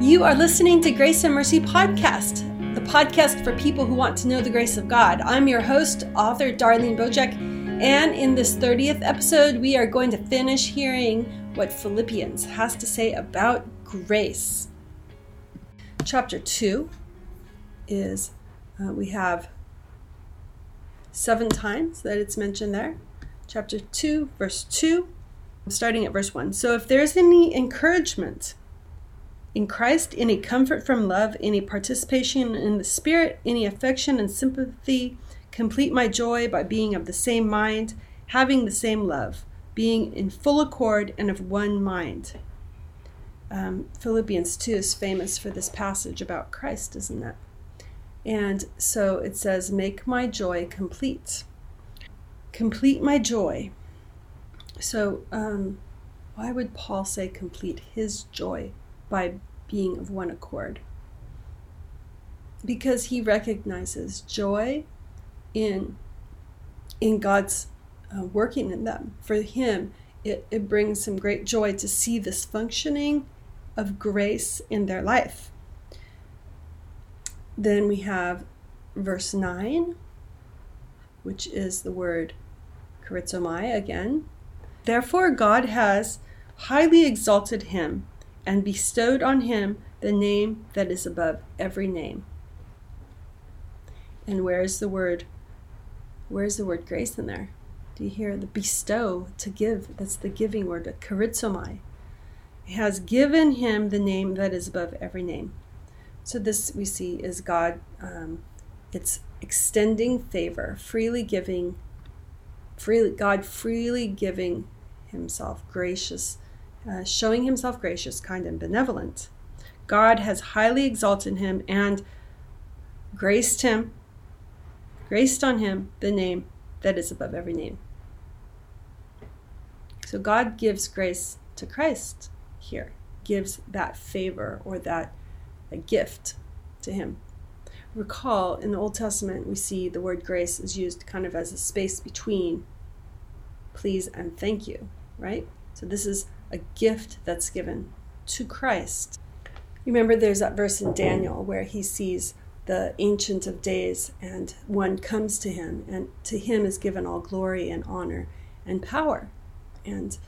You are listening to Grace and Mercy Podcast, the podcast for people who want to know the grace of God. I'm your host, author Darlene Bojek, and in this 30th episode, we are going to finish hearing what Philippians has to say about grace. Chapter 2 is uh, we have seven times that it's mentioned there. Chapter 2, verse 2, starting at verse 1. So if there's any encouragement, in Christ, any comfort from love, any participation in the Spirit, any affection and sympathy. Complete my joy by being of the same mind, having the same love, being in full accord and of one mind. Um, Philippians 2 is famous for this passage about Christ, isn't it? And so it says, Make my joy complete. Complete my joy. So, um, why would Paul say complete his joy? By being of one accord. Because he recognizes joy in, in God's uh, working in them. For him, it, it brings some great joy to see this functioning of grace in their life. Then we have verse 9, which is the word charizomai again. Therefore, God has highly exalted him and bestowed on him the name that is above every name. And where is the word? Where's the word grace in there? Do you hear the bestow to give? That's the giving word, charizomai. Has given him the name that is above every name. So this we see is God. Um, it's extending favor, freely giving, freely God freely giving Himself gracious uh, showing himself gracious, kind, and benevolent. God has highly exalted him and graced him, graced on him the name that is above every name. So God gives grace to Christ here, gives that favor or that a gift to him. Recall in the Old Testament, we see the word grace is used kind of as a space between please and thank you, right? So this is a gift that's given to Christ. You remember, there's that verse in Daniel where he sees the Ancient of Days, and one comes to him, and to him is given all glory and honor and power. And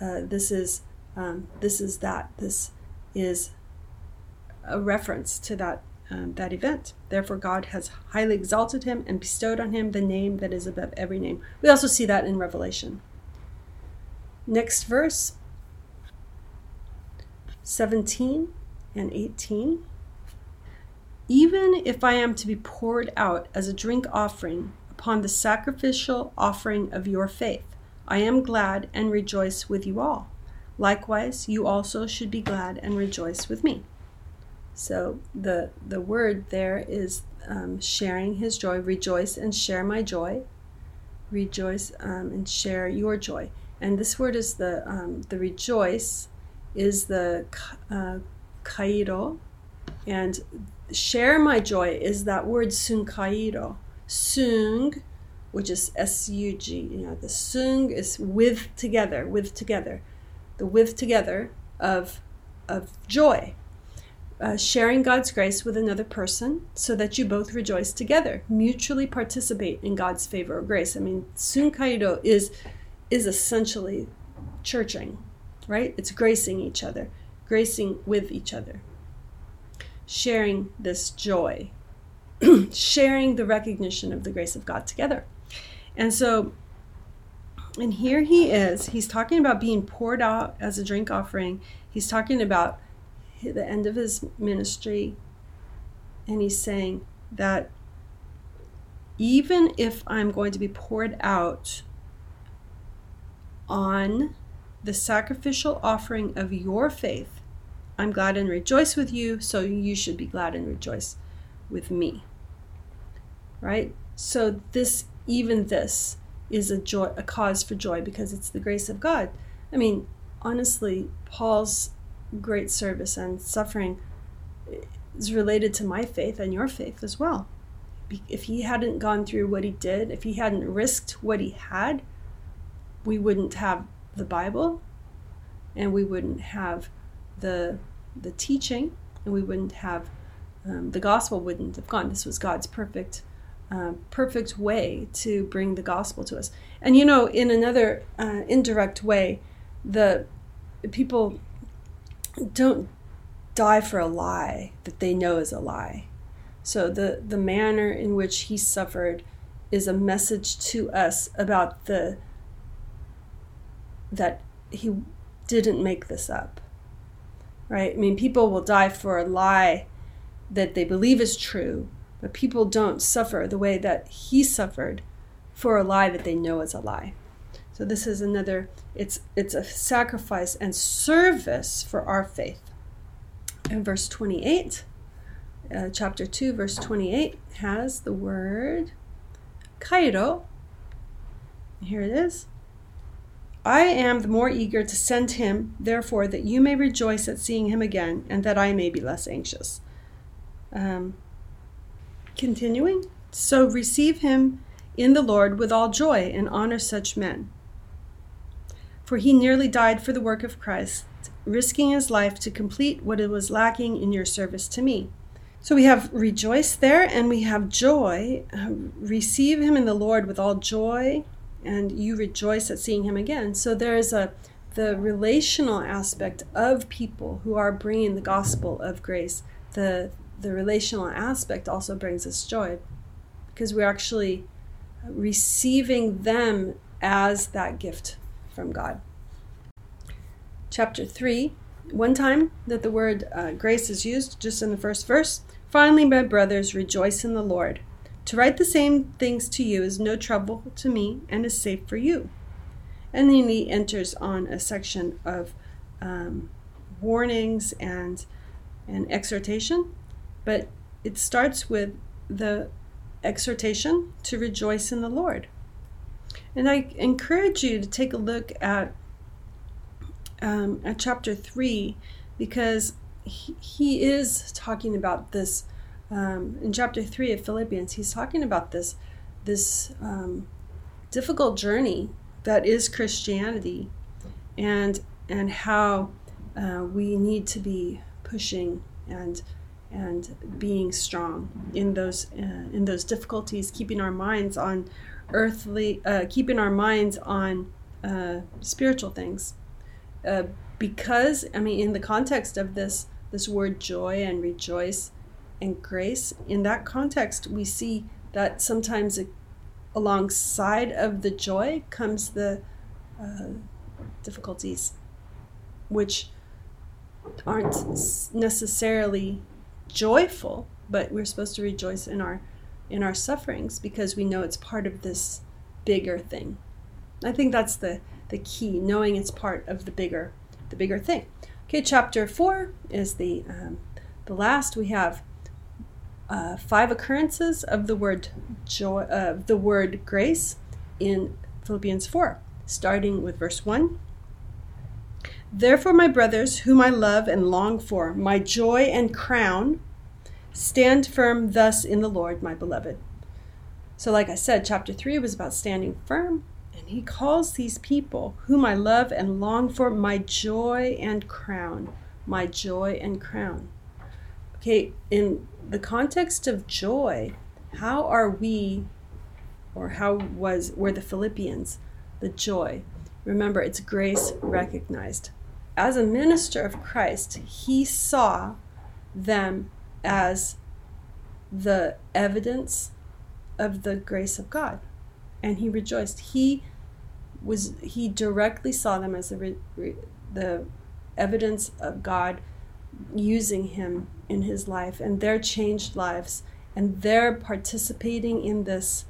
uh, this is um, this is that. This is a reference to that um, that event. Therefore, God has highly exalted him and bestowed on him the name that is above every name. We also see that in Revelation. Next verse 17 and 18. Even if I am to be poured out as a drink offering upon the sacrificial offering of your faith, I am glad and rejoice with you all. Likewise, you also should be glad and rejoice with me. So the the word there is um, sharing his joy. Rejoice and share my joy. Rejoice um, and share your joy. And this word is the um, the rejoice is the uh, kairo, and share my joy is that word sunkairo. Sung, which is S U G. You know, the sung is with together, with together, the with together of of joy. Uh, sharing God's grace with another person so that you both rejoice together, mutually participate in God's favor or grace. I mean, sunkairo is is essentially churching right? It's gracing each other, gracing with each other, sharing this joy, sharing the recognition of the grace of God together. And so, and here he is, he's talking about being poured out as a drink offering. He's talking about the end of his ministry. And he's saying that even if I'm going to be poured out on the sacrificial offering of your faith. I'm glad and rejoice with you, so you should be glad and rejoice with me. Right? So this even this is a joy a cause for joy because it's the grace of God. I mean, honestly, Paul's great service and suffering is related to my faith and your faith as well. If he hadn't gone through what he did, if he hadn't risked what he had, we wouldn't have the Bible, and we wouldn't have the the teaching and we wouldn't have um, the gospel wouldn't have gone. This was God's perfect, uh, perfect way to bring the gospel to us. And you know, in another uh, indirect way, the people don't die for a lie that they know is a lie. So the the manner in which he suffered is a message to us about the that he didn't make this up. Right? I mean, people will die for a lie that they believe is true, but people don't suffer the way that he suffered for a lie that they know is a lie. So this is another it's it's a sacrifice and service for our faith. In verse 28, uh, chapter 2 verse 28 has the word kairo. Here it is. I am the more eager to send him, therefore, that you may rejoice at seeing him again, and that I may be less anxious. Um, continuing, so receive him in the Lord with all joy and honor such men. For he nearly died for the work of Christ, risking his life to complete what it was lacking in your service to me. So we have rejoice there and we have joy. Uh, receive him in the Lord with all joy, and you rejoice at seeing him again. So there is a the relational aspect of people who are bringing the gospel of grace. The the relational aspect also brings us joy because we're actually receiving them as that gift from God. Chapter 3, one time that the word uh, grace is used, just in the first verse. Finally, my brothers, rejoice in the Lord. To write the same things to you is no trouble to me and is safe for you. And then he enters on a section of um, warnings and, and exhortation but it starts with the exhortation to rejoice in the Lord. And I encourage you to take a look at um, at chapter three because he, he is talking about this um, in chapter three of Philippians. He's talking about this this um, difficult journey that is Christianity, and and how uh, we need to be pushing and and being strong in those uh, in those difficulties, keeping our minds on earthly, uh, keeping our minds on uh, spiritual things. Uh, because I mean, in the context of this this word joy and rejoice and grace, in that context, we see that sometimes alongside of the joy comes the uh, difficulties, which aren't necessarily joyful, but we're supposed to rejoice in our in our sufferings because we know it's part of this bigger thing. I think that's the the key, knowing it's part of the bigger the bigger thing. Okay, chapter four is the um, the last. We have uh, five occurrences of the word joy, uh, the word grace in Philippians four, starting with verse one. Therefore, my brothers, whom I love and long for, my joy and crown, stand firm thus in the Lord, my beloved. So, like I said, chapter 3 was about standing firm, and he calls these people, whom I love and long for, my joy and crown. My joy and crown. Okay, in the context of joy, how are we, or how was were the Philippians, the joy? Remember, it's grace recognized as a minister of Christ, he saw them as the evidence of the grace of God. And he rejoiced. He was he directly saw them as the, the evidence of God using him in his life and their changed lives and they're participating in this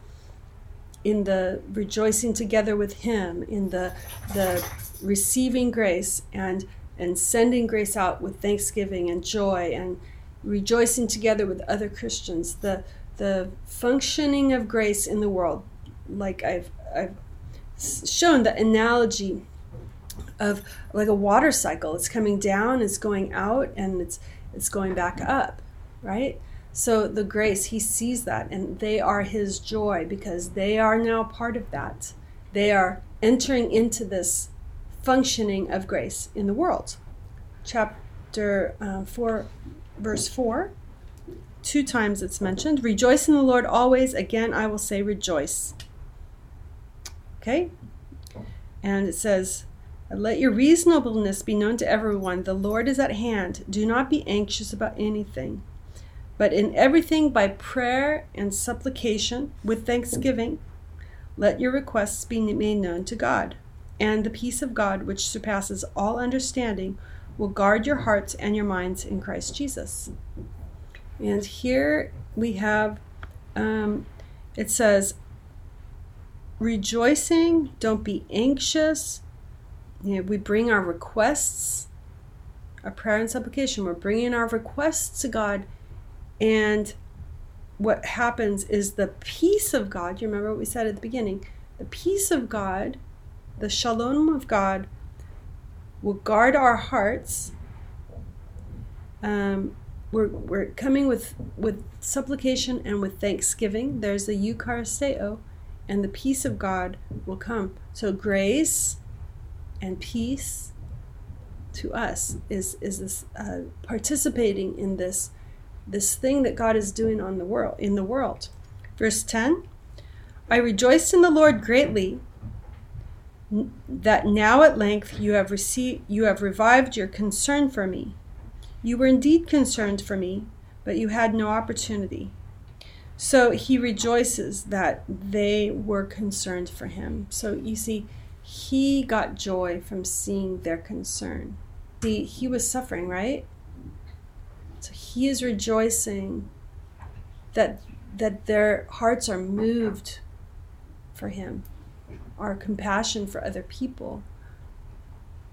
in the rejoicing together with him in the the receiving grace and and sending grace out with thanksgiving and joy and rejoicing together with other Christians. The the functioning of grace in the world like I've I've shown the analogy of like a water cycle it's coming down it's going out and it's it's going back up right so the grace, he sees that, and they are his joy because they are now part of that. They are entering into this functioning of grace in the world. Chapter uh, 4 verse 4. Two times it's mentioned. Rejoice in the Lord always. Again, I will say rejoice. Okay? And it says, Let your reasonableness be known to everyone. The Lord is at hand. Do not be anxious about anything, but in everything by prayer and supplication with thanksgiving, let your requests be made known to God. And the peace of God, which surpasses all understanding, will guard your hearts and your minds in Christ Jesus. And here we have um, it says, rejoicing, don't be anxious. You know, we bring our requests, our prayer and supplication, we're bringing our requests to God. And what happens is the peace of God, you remember what we said at the beginning? The peace of God, the shalom of God, will guard our hearts. Um, we're, we're coming with, with supplication and with thanksgiving. There's the eucharisteo, and the peace of God will come. So grace and peace to us is is this uh, participating in this this thing that God is doing on the world in the world. Verse 10 I rejoiced in the Lord greatly that now at length you have received you have revived your concern for me. You were indeed concerned for me, but you had no opportunity. So he rejoices that they were concerned for him. So you see, he got joy from seeing their concern. See, he was suffering, right? So he is rejoicing that that their hearts are moved for him. Our compassion for other people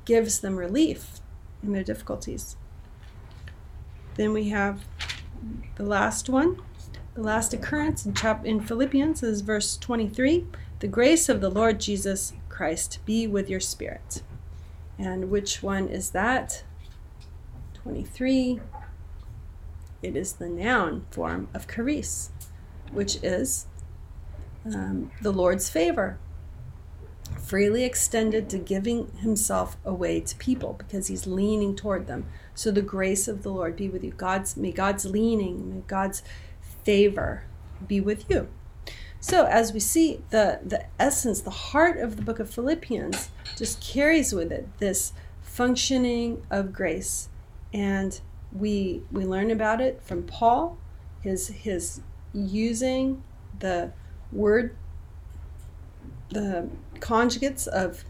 gives them relief in their difficulties. Then we have the last one. The last occurrence in, chap- in Philippians is verse 23 The grace of the Lord Jesus Christ be with your spirit. And which one is that? 23. It is the noun form of charis, which is um, the Lord's favor, freely extended to giving himself away to people because he's leaning toward them. So the grace of the Lord be with you. God's may God's leaning, may God's favor be with you. So as we see the the essence, the heart of the book of Philippians just carries with it this functioning of grace. And we we learn about it from Paul, his his using the word the conjugates of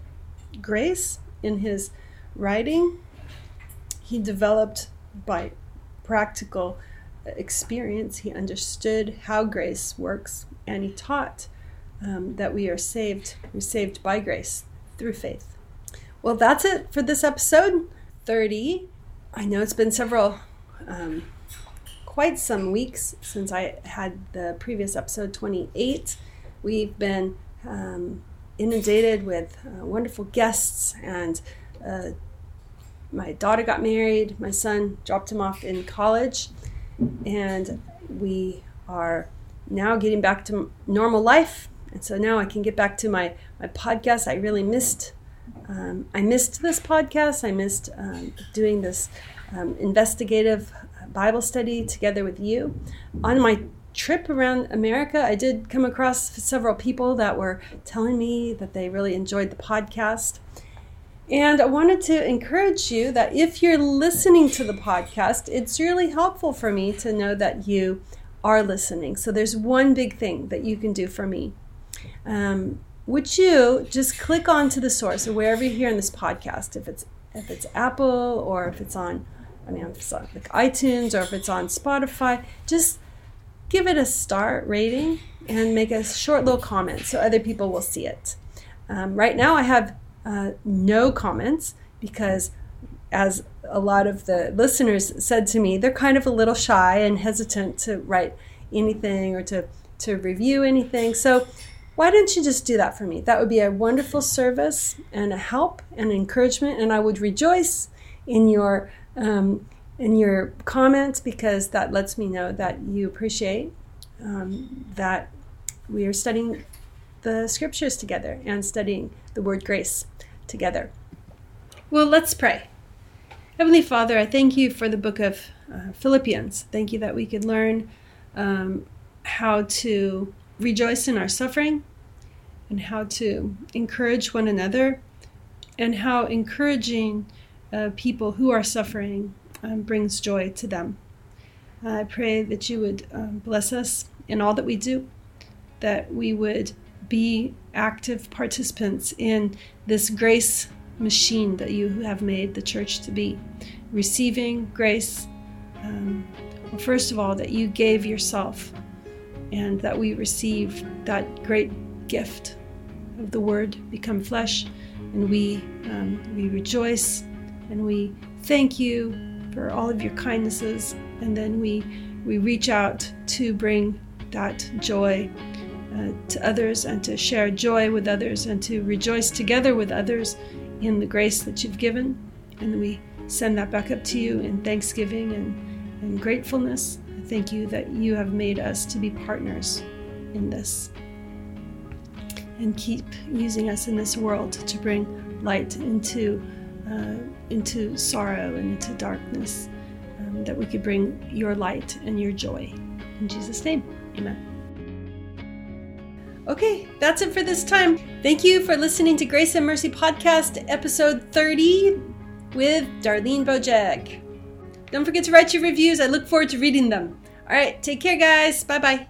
grace in his writing. He developed by practical experience, he understood how grace works, and he taught um, that we are saved, we're saved by grace through faith. Well, that's it for this episode 30. I know it's been several, um, quite some weeks since I had the previous episode 28. We've been um, inundated with uh, wonderful guests and uh, my daughter got married, my son dropped him off in college, and we are now getting back to normal life. And so now I can get back to my, my podcast. I really missed um, I missed this podcast. I missed um, doing this um, investigative Bible study together with you. On my trip around America, I did come across several people that were telling me that they really enjoyed the podcast. And I wanted to encourage you that if you're listening to the podcast, it's really helpful for me to know that you are listening. So there's one big thing that you can do for me. Um, would you just click onto the source or wherever you're hearing this podcast, if it's if it's Apple or if it's on, I mean, if it's on like iTunes or if it's on Spotify, just give it a star rating and make a short little comment so other people will see it. Um, right now, I have uh, no comments because, as a lot of the listeners said to me, they're kind of a little shy and hesitant to write anything or to, to review anything. So, why don't you just do that for me? That would be a wonderful service and a help and encouragement, and I would rejoice in your um, in your comments because that lets me know that you appreciate um, that we are studying the scriptures together and studying the word grace together. Well, let's pray. Heavenly Father, I thank you for the book of uh, Philippians. Thank you that we could learn um, how to rejoice in our suffering and how to encourage one another and how encouraging uh, people who are suffering um, brings joy to them. I pray that you would um, bless us in all that we do, that we would be active participants in this grace machine that you have made the church to be, receiving grace. Um, well, first of all, that you gave yourself and that we receive that great gift of the Word become flesh, and we um, we rejoice and we thank you for all of your kindnesses, and then we we reach out to bring that joy uh, to others and to share joy with others and to rejoice together with others in the grace that you've given, and we send that back up to you in thanksgiving and, and gratefulness. Thank you that you have made us to be partners in this and keep using us in this world to bring light into uh, into sorrow and into darkness. Um, that we could bring your light and your joy. In Jesus' name, Amen. Okay, that's it for this time. Thank you for listening to Grace and Mercy Podcast, episode 30 with Darlene Bojek. Don't forget to write your reviews. I look forward to reading them. All right, take care, guys. Bye bye.